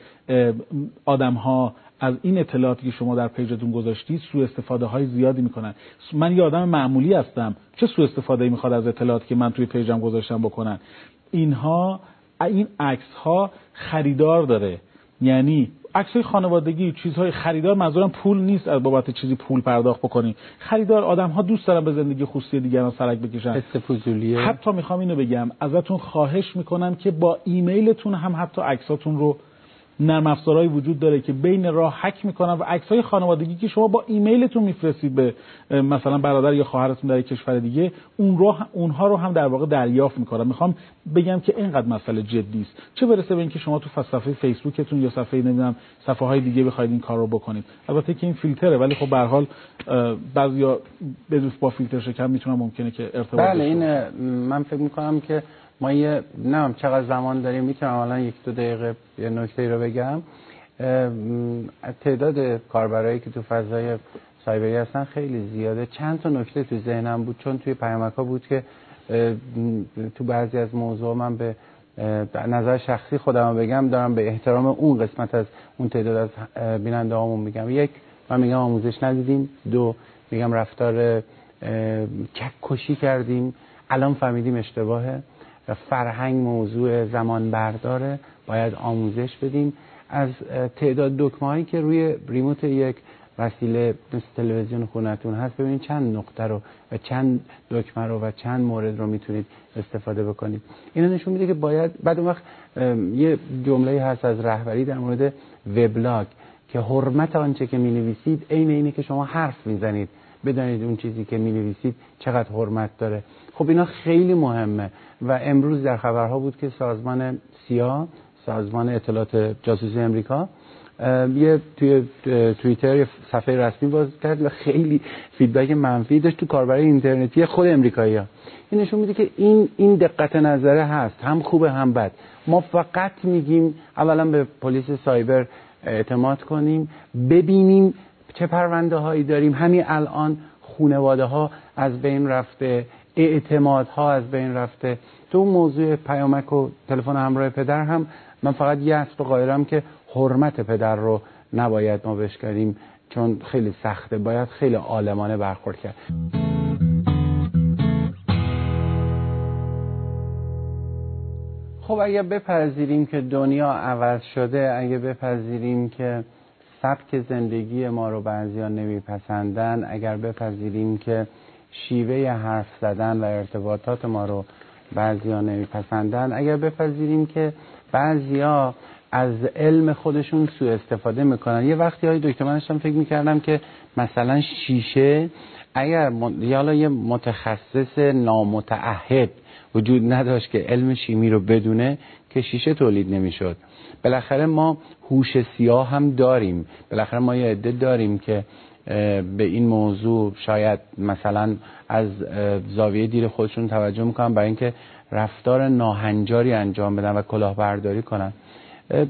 آدم ها از این اطلاعاتی که شما در پیجتون گذاشتید سوء استفاده های زیادی می‌کنن. من یه آدم معمولی هستم. چه سوء استفاده ای می‌خواد از اطلاعاتی که من توی پیجم گذاشتم بکنن؟ اینها این عکس ها خریدار داره. یعنی عکسای خانوادگی چیزهای خریدار منظورم پول نیست از بابت چیزی پول پرداخت بکنی. خریدار آدم ها دوست دارن به زندگی خصوصی دیگران سرک بکشن. حس حتی می‌خوام اینو بگم ازتون خواهش می‌کنم که با ایمیلتون هم حتی عکساتون رو نرم افزارهایی وجود داره که بین راه حک می‌کنن و عکس های خانوادگی که شما با ایمیلتون میفرستید به مثلا برادر یا خواهرتون در کشور دیگه اون رو اونها رو هم در واقع دریافت می‌کنن می‌خوام بگم که اینقدر مسئله جدی است. چه برسه به اینکه شما تو صفحه فیسبوکتون یا صفحه نمی‌دونم صفحه های دیگه بخواید این کار رو بکنید. البته که این فیلتره ولی خب به هر حال بعضیا بدون با فیلتر شکم می‌تونن ممکنه که ارتباط بله این من فکر می‌کنم که ما یه نه چقدر زمان داریم؟ می‌تونم الان یک دو دقیقه یه نکته رو بگم. تعداد کاربرایی که تو فضای سایبری هستن خیلی زیاده. چند تا نکته تو ذهنم بود چون توی پیامک ها بود که تو بعضی از موضوع من به نظر شخصی خودم بگم دارم به احترام اون قسمت از اون تعداد از بیننده هامون میگم. یک من میگم آموزش ندیدیم. دو میگم رفتار کک کشی کردیم. الان فهمیدیم اشتباهه. فرهنگ موضوع زمان برداره باید آموزش بدیم. از تعداد دکمه هایی که روی ریموت یک وسیله مثل تلویزیون خونتون هست ببینید چند نقطه رو و چند دکمه رو و چند مورد رو می‌تونید استفاده بکنید. اینا نشون میده که باید بعد اون وقت یه جمله هست از رهبری در مورد وبلاگ که حرمت آنچه که می نویسید عین اینه که شما حرف می‌زنید. بدانید اون چیزی که می نویسید چقدر حرمت داره. خب اینا خیلی مهمه و امروز در خبرها بود که سازمان سیا سازمان اطلاعات جاسوسی امریکا یه توی توییتر صفحه رسمی باز کرد و خیلی فیدبک منفی داشت تو کاربرای اینترنتی خود امریکایی ها این نشون میده که این این دقت نظره هست هم خوبه هم بد. ما فقط میگیم اولا به پلیس سایبر اعتماد کنیم ببینیم چه پرونده هایی داریم. همین الان خونواده ها از بین رفته اعتمادها از بین رفته. تو موضوع پیامک و تلفن همراه پدر هم من فقط یه اصل قایرم که حرمت پدر رو نباید ما بشکریم چون خیلی سخته باید خیلی عالمانه برخورد کرد. خب اگه بپذیریم که دنیا عوض شده اگه بپذیریم که سبک زندگی ما رو بعضیا نمیپسندن اگر بپذیریم که شیوه حرف زدن و ارتباطات ما رو بعضیا نمیپسندن. اگر بپذیریم که بعضیا از علم خودشون سوء استفاده می‌کنن. یه وقتی های دکتر من فکر می‌کردم که مثلا شیشه اگر یالا یه متخصص نامتعهد وجود نداشت که علم شیمی رو بدونه که شیشه تولید نمی‌شد. بالاخره ما هوش سیاه هم داریم. بالاخره ما یه عده داریم که به این موضوع شاید مثلا از زاویه دیر خودشون توجه می‌کنن برای اینکه رفتار ناهنجاری انجام بدن و کلاهبرداری کنن.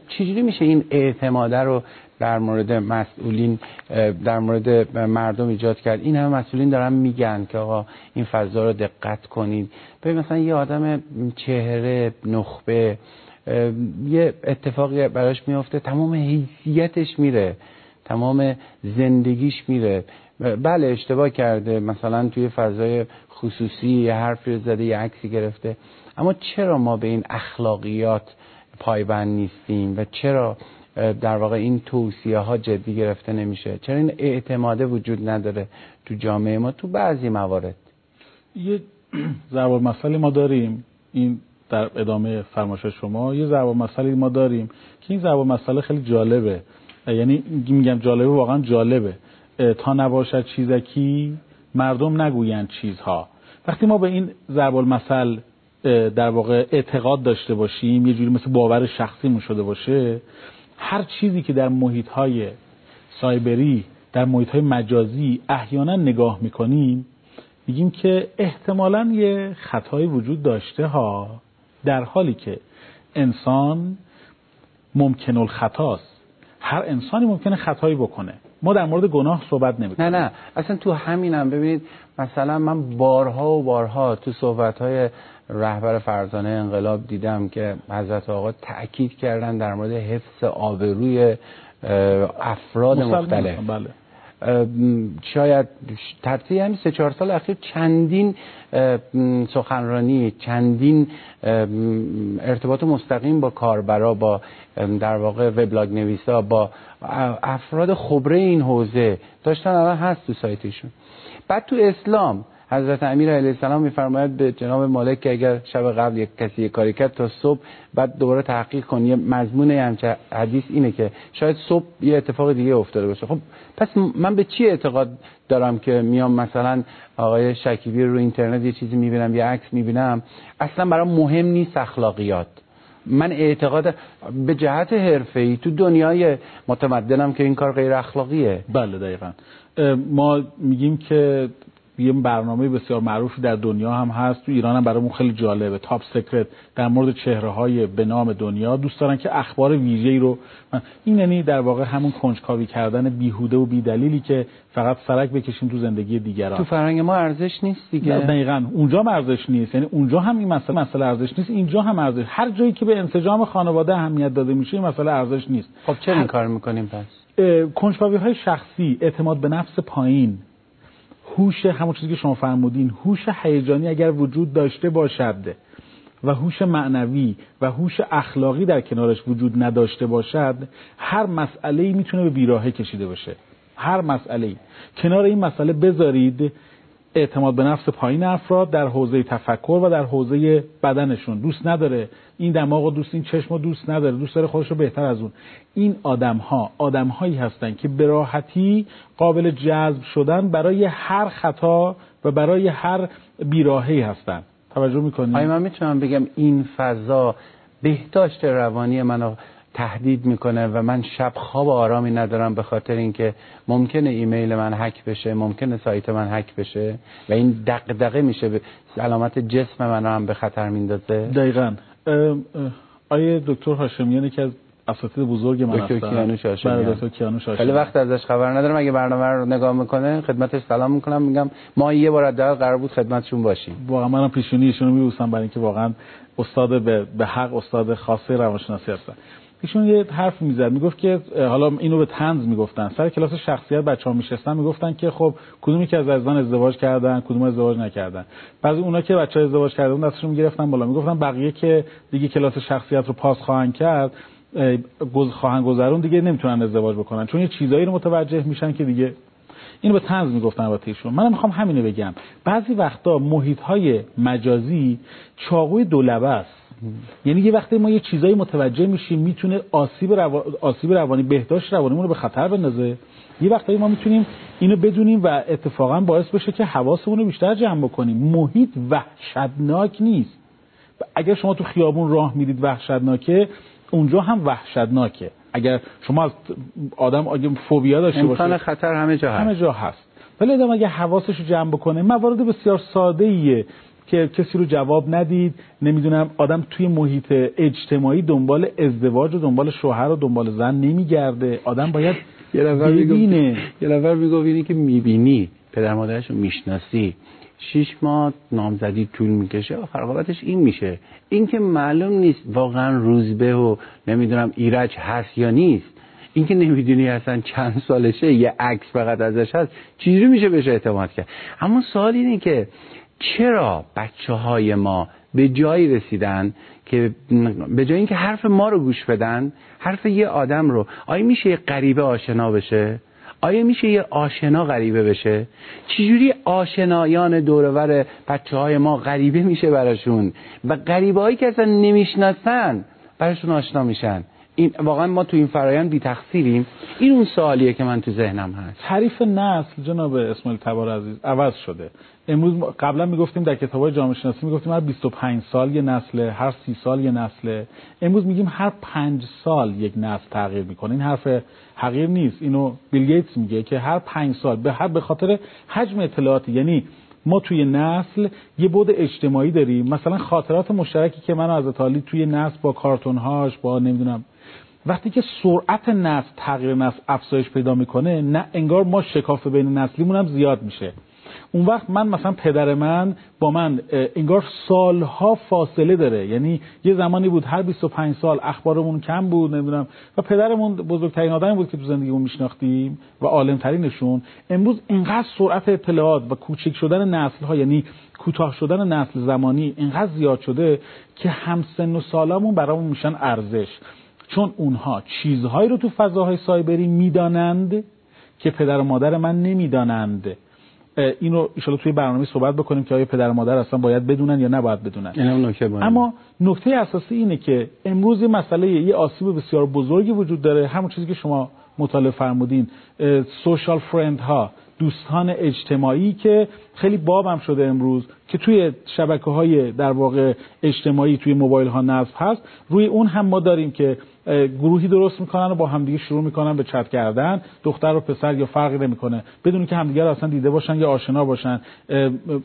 چجوری میشه این اعتماده رو در مورد مسئولین در مورد مردم ایجاد کرد؟ این همه مسئولین دارن میگن که آقا این فضا رو دقت کنید. ببین مثلا یه آدم چهره نخبه یه اتفاقی براش میفته تمام حیثیتش میره. تمام زندگیش میره. بله اشتباه کرده. مثلا توی فضای خصوصی یه حرفی زده یه عکسی گرفته. اما چرا ما به این اخلاقیات پایبند نیستیم؟ و چرا در واقع این توصیه ها جدی گرفته نمیشه؟ چرا این اعتماده وجود نداره تو جامعه ما تو بعضی موارد؟ یه ضرب مسئله ما داریم. این در ادامه فرمایش شما. یه ضرب مسئله ما داریم که این ضرب مسئله خیلی جالبه. یعنی میگم جالبه واقعا جالبه. تا نباشد چیزکی مردم نگویند چیزها. وقتی ما به این ضرب المثل در واقع اعتقاد داشته باشیم یه جوری مثل باور شخصیمون شده باشه هر چیزی که در محیط های سایبری در محیط های مجازی احیانا نگاه می‌کنیم میگیم که احتمالا یه خطایی وجود داشته ها در حالی که انسان ممکن الخطاست هر انسانی ممکنه خطایی بکنه. ما در مورد گناه صحبت نمی نه نه. اصلا تو همینم. ببینید مثلا من بارها و بارها تو صحبت های رهبر فرزانه انقلاب دیدم که حضرت آقا تأکید کردن در مورد حفظ آبروی افراد مختلف. بله. شاید ترتیب همین سه چهار سال اخیر چندین سخنرانی چندین ارتباط مستقیم با کاربرا با در واقع وبلاگ نویسا با افراد خبره این حوزه داشتن الان هست تو سایتشون. بعد تو اسلام حضرت امیر علیه السلام میفرماید به جناب مالک که اگر شب قبل یک کسی یک کاری کرد تا صبح بعد دوباره تحقیق کنی. یه مضمون همچه حدیث اینه که شاید صبح یه اتفاق دیگه افتاده باشه. خب پس من به چی اعتقاد دارم که میام مثلا آقای شکیبی رو اینترنت یه چیزی می‌بینم یه عکس می‌بینم؟ اصلا برام مهم نیست اخلاقیات. من اعتقاد به جهت حرفه‌ای تو دنیای متمدنم که این کار غیر اخلاقیه. بله دقیقا. ما میگیم که یه برنامه بسیار معروفی در دنیا هم هست. تو ایران هم برامون خیلی جالبه. تاپ سکرت در مورد چهره های به نام دنیا. دوست دارن که اخبار ویژه‌ای رو این یعنی در واقع همون کنجکاوی کردن بیهوده و بیدلیلی که فقط سرک بکشیم تو زندگی دیگران. تو فرهنگ ما ارزش نیست دیگه. دقیقاً. اونجا هم ارزش نیست. یعنی اونجا هم این مسئله مسئله ارزش نیست. اینجا هم ارزش هر جایی که به انسجام خانواده اهمیت داده میشه این مسئله ارزش نیست. خب چه این کار می‌کنیم پس؟ کنجکاوی های شخصی اعتماد به نفس پایین. هوش همون چیزی که شما فرمودین هوش هیجانی اگر وجود داشته باشد و هوش معنوی و هوش اخلاقی در کنارش وجود نداشته باشد هر مسئله ای می‌تونه به بیراهه کشیده بشه هر مسئله ای کنار این مسئله بذارید اعتماد به نفس پایین افراد در حوزه تفکر و در حوزه بدنشون. دوست نداره. این دماغ و دوست این چشم و دوست نداره. دوست داره خودش رو بهتر از اون. این آدم ها آدم هایی هستن که به راحتی قابل جذب شدن برای هر خطا و برای هر بیراهی هستن. توجه می‌کنید آیا من می‌تونم بگم این فضا بهداشت روانی منو تهدید می‌کنه و من شب خواب آرامی ندارم به خاطر اینکه ممکنه ایمیل من هک بشه ممکنه سایت من هک بشه و این دغدغه میشه به علامت جسم من هم به خطر میندازه. دقیقا. آیه دکتر هاشمیان که از اساتید بزرگ من دکتر کیانوش هاشمیان دکتر کیانوش خیلی وقت ازش خبر ندارم. اگه برنامه رو نگاه می‌کنه خدمتش سلام می‌کنم. میگم ما یه بار در قرار بود خدمتشون باشیم. واقعا منم پیشونی ایشونو میبوسم برای اینکه واقعا استاد به, به حق استاد خاصه روانشناسی هستن. ایشون یه حرف می‌زد می‌گفت که حالا اینو به تنز می‌گفتن. سر کلاس شخصیت بچه‌ها میشستن می‌گفتن که خب کدومی که از عزیزان ازدواج کردن کدوم ازدواج نکردن. بعضی اونا که بچه‌ها ازدواج کردن دستشون می‌گرفتن بالا. می‌گفتن بقیه که دیگه کلاس شخصیت رو پاس خواهند کرد گز خواهند گذرون دیگه نمی‌تونن ازدواج بکنن. چون یه چیزایی رو متوجه میشن که دیگه اینو به تنز می‌گفتن البته ایشون. منم می‌خوام همینو بگم. بعضی وقتا محیط های مجازی چاقوی دولبه است. یعنی یه وقتی ما یه چیزایی متوجه میشیم می‌تونه آسیب, آسیب روانی بهداشت روانیمون رو به خطر بندازه. یه وقتی ما می‌تونیم اینو بدونیم و اتفاقا باعث بشه که حواسمون رو بیشتر جمع بکنیم. محیط وحشتناک نیست. اگر شما تو خیابون راه میرید وحشتناکه اونجا هم وحشتناکه. اگر شما از آدم اگه فوبیا داشته باشید خطر همه جا هست. همه جا هست. ولی آدم اگه حواسش رو جمع بکنه موارد بسیار ساده ایه که کسی رو جواب ندید. نمی‌دونم آدم توی محیط اجتماعی دنبال ازدواج و دنبال شوهر و دنبال زن نمیگرده. آدم باید یه نفر ببینه. یه نفر می‌گفت اینی که می‌بینی. پدر مادرش رو می‌شناسی. شیش ماه نامزدی طول می‌کشه. آخر این میشه. این که معلوم نیست واقعا روزبه و نمی‌دونم ایرج هست یا نیست. این که نمی‌دونی اصلا چند سالشه یه عکس فقط ازش هست چیزی میشه بهش اعتماد کرد؟ اما سوال اینه که چرا بچه های ما به جایی رسیدن که به جای اینکه حرف ما رو گوش بدن حرف یه آدم رو آیا میشه یه غریبه آشنا بشه؟ آیا میشه یه آشنا غریبه بشه؟ چجوری آشنایان دورور بچه های ما غریبه میشه براشون؟ و غریبه هایی که اصلا نمی‌شناسن براشون آشنا میشن. این واقعا ما تو این فرایند بی تقصیریم این اون سوالیه که من تو ذهنم هست. تعریف نسل جناب اسماعیل تبار عزیز عوض شده. امروز قبلا می‌گفتیم در کتابای جامعه شناسی می‌گفتیم هر 25 سال یه نسله هر 30 سال یه نسله امروز میگیم هر 5 سال یک نسل تغییر می‌کنه. این حرف حقیر نیست. اینو بیل گیتس میگه که هر 5 سال به هر به خاطر حجم اطلاعاتی یعنی ما توی نسل یه بود اجتماعی داریم. مثلا خاطرات مشترکی که من از تالی توی نسل با کارتونهاش با نمی‌دونم. وقتی که سرعت نسل تغییر نسل افزایش پیدا می‌کنه نه انگار ما شکاف بین نسلیمون هم زیاد میشه. اون وقت من مثلا پدر من با من انگار سالها فاصله داره. یعنی یه زمانی بود هر 25 سال اخبارمون کم بود نمی‌دونم. و پدرمون بزرگترین آدمی بود که تو زندگیمون میشناختیم و عالم ترینشون امروز اینقدر سرعت اطلاعات و کوچک شدن نسل ها یعنی کوتاه شدن نسل زمانی اینقدر زیاد شده که همسن و سالامون برامون میشن ارزش. چون اونها چیزهایی رو تو فضاهای سایبری می‌دانند که پدر و مادر من نمی‌دانند. اینو ان توی برنامه صحبت بکنیم که آیا پدر و مادر اصلا باید بدونن یا نباید بدونن. اما نکته اساسی اینه که امروز یه مسئله یه آسیب بسیار بزرگی وجود داره. همون چیزی که شما مطالعه فرمودین سوشال فرند ها دوستان اجتماعی که خیلی بابم شده امروز که توی شبکه های در واقع اجتماعی توی موبایل ها نصب هست. روی اون هم ما داریم که گروهی درست می‌کنن و با همدیگه شروع می‌کنن به چت کردن. دختر و پسر یا فرقی نمی‌کنه. بدون که همدیگه رو اصلا دیده باشن یا آشنا باشن.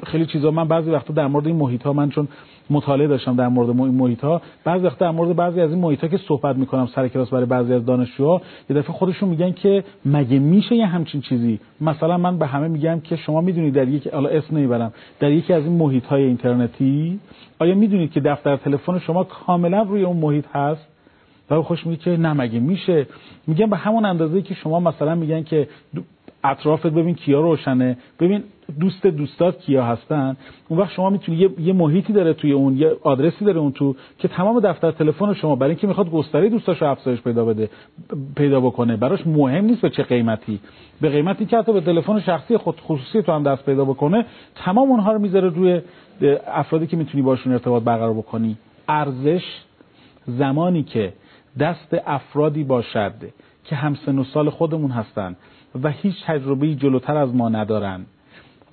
خیلی چیزا من بعضی وقتا در مورد این محیط ها من چون مطالعه داشتم در مورد این محیط ها بعضی وقتا در مورد بعضی از این محیط ها که صحبت می‌کنم سر کلاس برای بعضی از دانشجوها یه دفعه خودشون میگن که مگه میشه یه همچین چیزی؟ مثلا من به همه میگم که شما می‌دونید در یک حالا اسم نمی‌برم در یکی از این محیط های اینترنتی آیا می‌دونید که دفتر تلفن شما کاملا روی اون محیط هست؟ و خوش میگه که نه مگه میشه؟ میگن به همون اندازه که شما مثلا میگن که اطرافت ببین کیا روشنه. ببین دوست دوستات کیا هستن. اون وقت شما می‌تونی یه،, یه محیطی داره توی اون یه آدرسی داره اون تو که تمام دفتر تلفن شما برای اینکه می‌خواد گستره دوستاشو افزایش پیدا بده پیدا بکنه. براش مهم نیست به چه قیمتی. به قیمتی که حتی به تلفن شخصی خود خصوصی تو هم دست پیدا بکنه تمام اونها رو می‌ذاره روی افرادی که می‌تونی باشون ارتباط برقرار بکنی. ارزش زمانی که دست افرادی باشد که همسن و سال خودمون هستند و هیچ تجربه جلوتر از ما ندارن.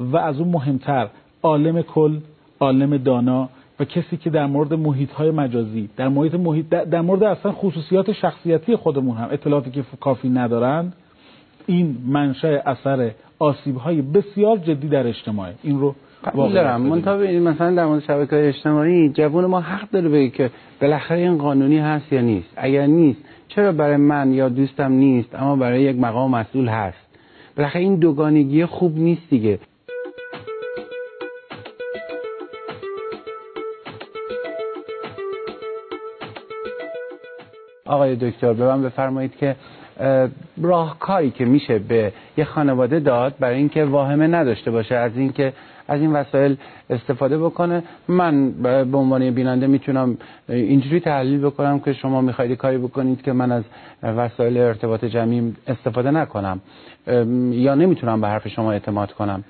و از اون مهمتر عالم کل عالم دانا و کسی که در مورد محیط های مجازی در محیط محیط در مورد اصلا خصوصیات شخصیتی خودمون هم اطلاعاتی که کافی ندارند این منشأ اثر آسیب های بسیار جدی در اجتماع. این رو قبول دارم. مثلا در مورد شبکه های اجتماعی جوان ما حق داره بگه که بالاخره این قانونی هست یا نیست. اگر نیست چرا برای من یا دوستم نیست اما برای یک مقام مسئول هست؟ بالاخره این دوگانگی خوب نیست دیگه. آقای دکتر به من بفرمایید که راهکاری که میشه به یه خانواده داد برای اینکه واهمه نداشته باشه از اینکه از این وسایل استفاده بکنه. من به عنوان بیننده می‌تونم اینجوری تحلیل بکنم که شما می‌خواید کاری بکنید که من از وسایل ارتباط جمعی استفاده نکنم یا نمی‌تونم به حرف شما اعتماد کنم.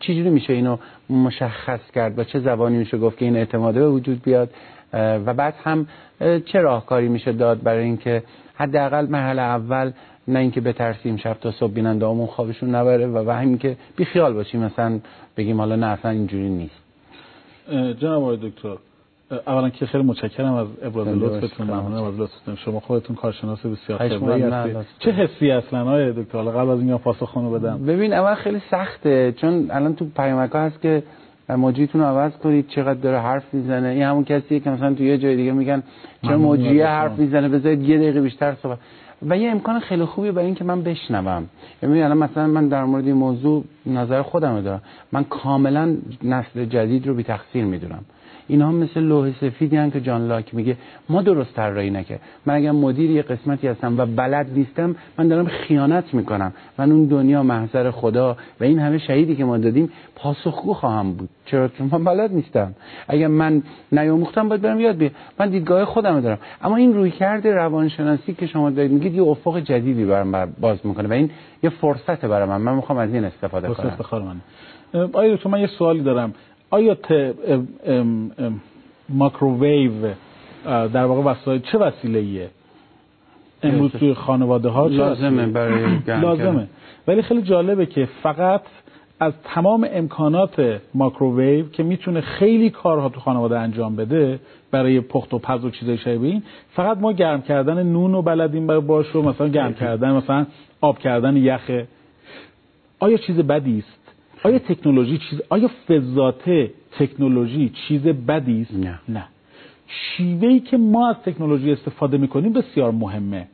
چجوری میشه اینو مشخص کرد؟ و چه زبانی میشه گفت که این اعتماده به وجود بیاد؟ و بعد هم چه راهکاری میشه داد برای اینکه حداقل مرحله اول نه اینکه بترسیم شب تا صبح بیننده همون خوابشون نبره و وهم که بی خیال باشیم مثلا بگیم حالا نه اصلا اینجوری نیست. جناب آقای دکتر اولا که خیلی متشکرم از ابراز لطفتون ممنونم از لطفتون. شما خودتون کارشناس بسیار خبره هستید. چه حسی اصلا های دکتر؟ حالا قبل از اینکه پاسخ بدم. ببین اول خیلی سخته چون الان تو پیامک هست که موجیتون رو عوض کنید چقدر داره حرف می‌زنه. این همون کسیه که مثلا تو یه جای دیگه میگن چه موجیه حرف می‌زنه؟ بذارید یه دقیقه بیشتر صحبت. و یه امکان خیلی خوبی برای اینکه من بشنوم. یعنی الان مثلا من در مورد این موضوع نظر خودم دارم. من کاملا نسل جدید رو بی تقصیر می‌دونم. اینها مثل لوح سفیدی هن که جان لاک میگه. ما درست طراحی نکه من اگر مدیر یه قسمتی هستم و بلد نیستم من دارم خیانت می‌کنم. من اون دنیا محضر خدا و این همه شهیدی که ما دادیم پاسخگو خواهم بود. چرا؟ که من بلد نیستم. اگر من نیاموختم باید برم یاد بیارم. من دیدگاه خودم دارم. اما این روی کرده روانشناسی که شما دارید میگید یه افق جدیدی برام باز می‌کنه و این یه فرصت برای من من می‌خوام از این استفاده کنم. آیا تو من یه سوالی دارم. آیا ماکروویو در واقع وسایل چه وسیله ایه امروز توی خانواده ها لازمه برای لازمه. ولی خیلی جالبه که فقط از تمام امکانات ماکروویو که می‌تونه خیلی کارها تو خانواده انجام بده برای پخت و پز و چیزای شبیه این فقط ما گرم کردن نون و بلدیم برای باش مثلا گرم کردن مثلا آب کردن یخه. آیا چیز بدی است؟ آیا تکنولوژی چیز آیا فزاته تکنولوژی چیز بدی است؟ نه. نه. شیوهی که ما از تکنولوژی استفاده می‌کنیم بسیار مهمه.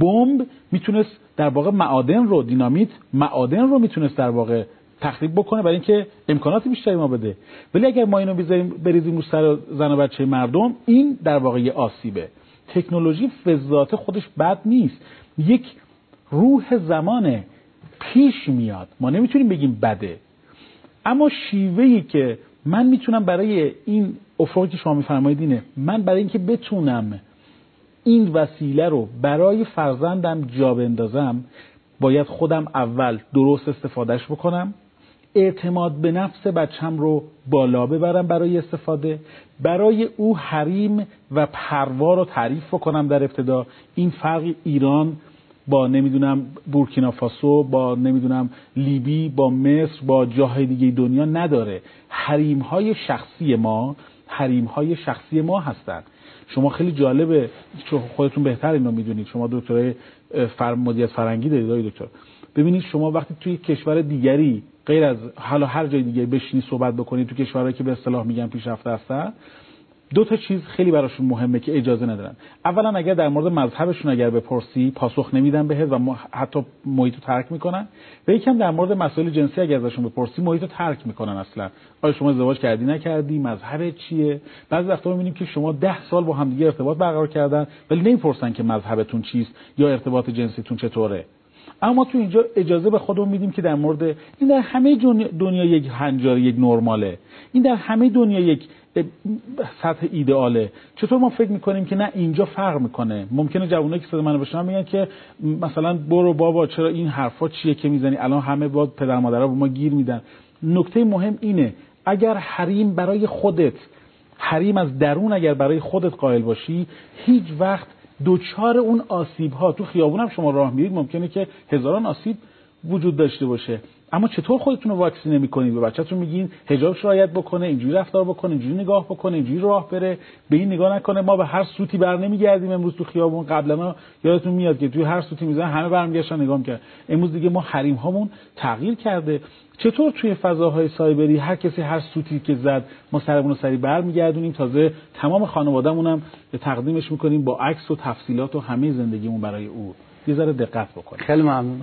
بمب می‌تونست در واقع معادن رو دینامیت معادن رو می‌تونست در واقع تخریب بکنه برای اینکه امکانات بیشتری ما بده. ولی اگر ما اینو بذاریم بریزیم رو سر زن و بچه مردم این در واقع یه آسیبه. تکنولوژی فزاته خودش بد نیست. یک روح زمانه پیش میاد. ما نمی‌تونیم بگیم بده. اما شیوهی که من می‌تونم برای این افقی که شما میفرمایید اینه من برای اینکه بتونم این وسیله رو برای فرزندم جا بندازم باید خودم اول درست استفادهش بکنم اعتماد به نفس بچم رو بالا ببرم برای استفاده برای او حریم و پروا رو تعریف بکنم در ابتدا. این فرق ایران با نمی‌دونم بورکینافاسو با نمی‌دونم لیبی با مصر با جاهای دیگه دنیا نداره. حریم های شخصی ما حریم های شخصی ما هستند شما خیلی جالبه چون خودتون بهتر اینو می‌دونید. شما دکترای فر مدیریت فرنگی دارید دکتر. ببینید شما وقتی توی کشور دیگری غیر از حالا هر جای دیگه بشینی صحبت بکنید تو کشورهایی که به اصطلاح میگن پیشرفته هستن دو تا چیز خیلی براشون مهمه که اجازه ندارن. اولا اگر در مورد مذهبشون اگر بپرسی پاسخ نمیدن بهت و حتی محیط رو ترک می‌کنن. و یکم در مورد مسائل جنسی اگر ازشون بپرسی محیط رو ترک می‌کنن اصلا. آیا شما ازدواج کردی نکردی؟ مذهب چیه؟ بعضی وقتا می‌بینیم که شما ده سال با همدیگه ارتباط برقرار کردن ولی نمی‌پرسن که مذهبتون چیست یا ارتباط جنسیتون چطوره. اما تو اینجا اجازه به خودمون میدیم که در مورد این در همه دنیا یک هنجار یک نرماله. این در همه دنیا یک سطح ایدئاله. چطور ما فکر می‌کنیم که نه اینجا فرق می‌کنه؟ ممکنه جوانایی که صدا منو بشنون میگن که مثلا برو بابا چرا این حرفا چیه که می‌زنی؟ الان همه با پدر مادرها به ما گیر میدن. نکته مهم اینه اگر حریم برای خودت حریم از درون اگر برای خودت قائل باشی هیچ وقت دوچار اون آسیب ها تو خیابون هم شما راه میرید ممکنه که هزاران آسیب وجود داشته باشه. اما چطور خودتون رو واکسینه می‌کنید به بچه‌تون میگین حجابش رعایت بکنه اینجوری رفتار بکنه اینجوری نگاه بکنه اینجوری راه بره به این نگاه نکنه. ما به هر سوتی بر نمیگردیم. امروز تو خیابون قبلا یادتون میاد که توی هر سوتی می‌زنن همه برمیگشتن نگاه می‌کرد امروز دیگه ما حریم هامون تغییر کرده. چطور توی فضاهای سایبری هر کسی هر سوتی که زد ما سرمون رو سری برمیگردونیم. تازه تمام خانوادهمون هم تقدیمش می‌کنیم با عکس و تفصیلات و همه زندگیمون برای او. یه ذره دقت بکنیم. خیلی ممنون.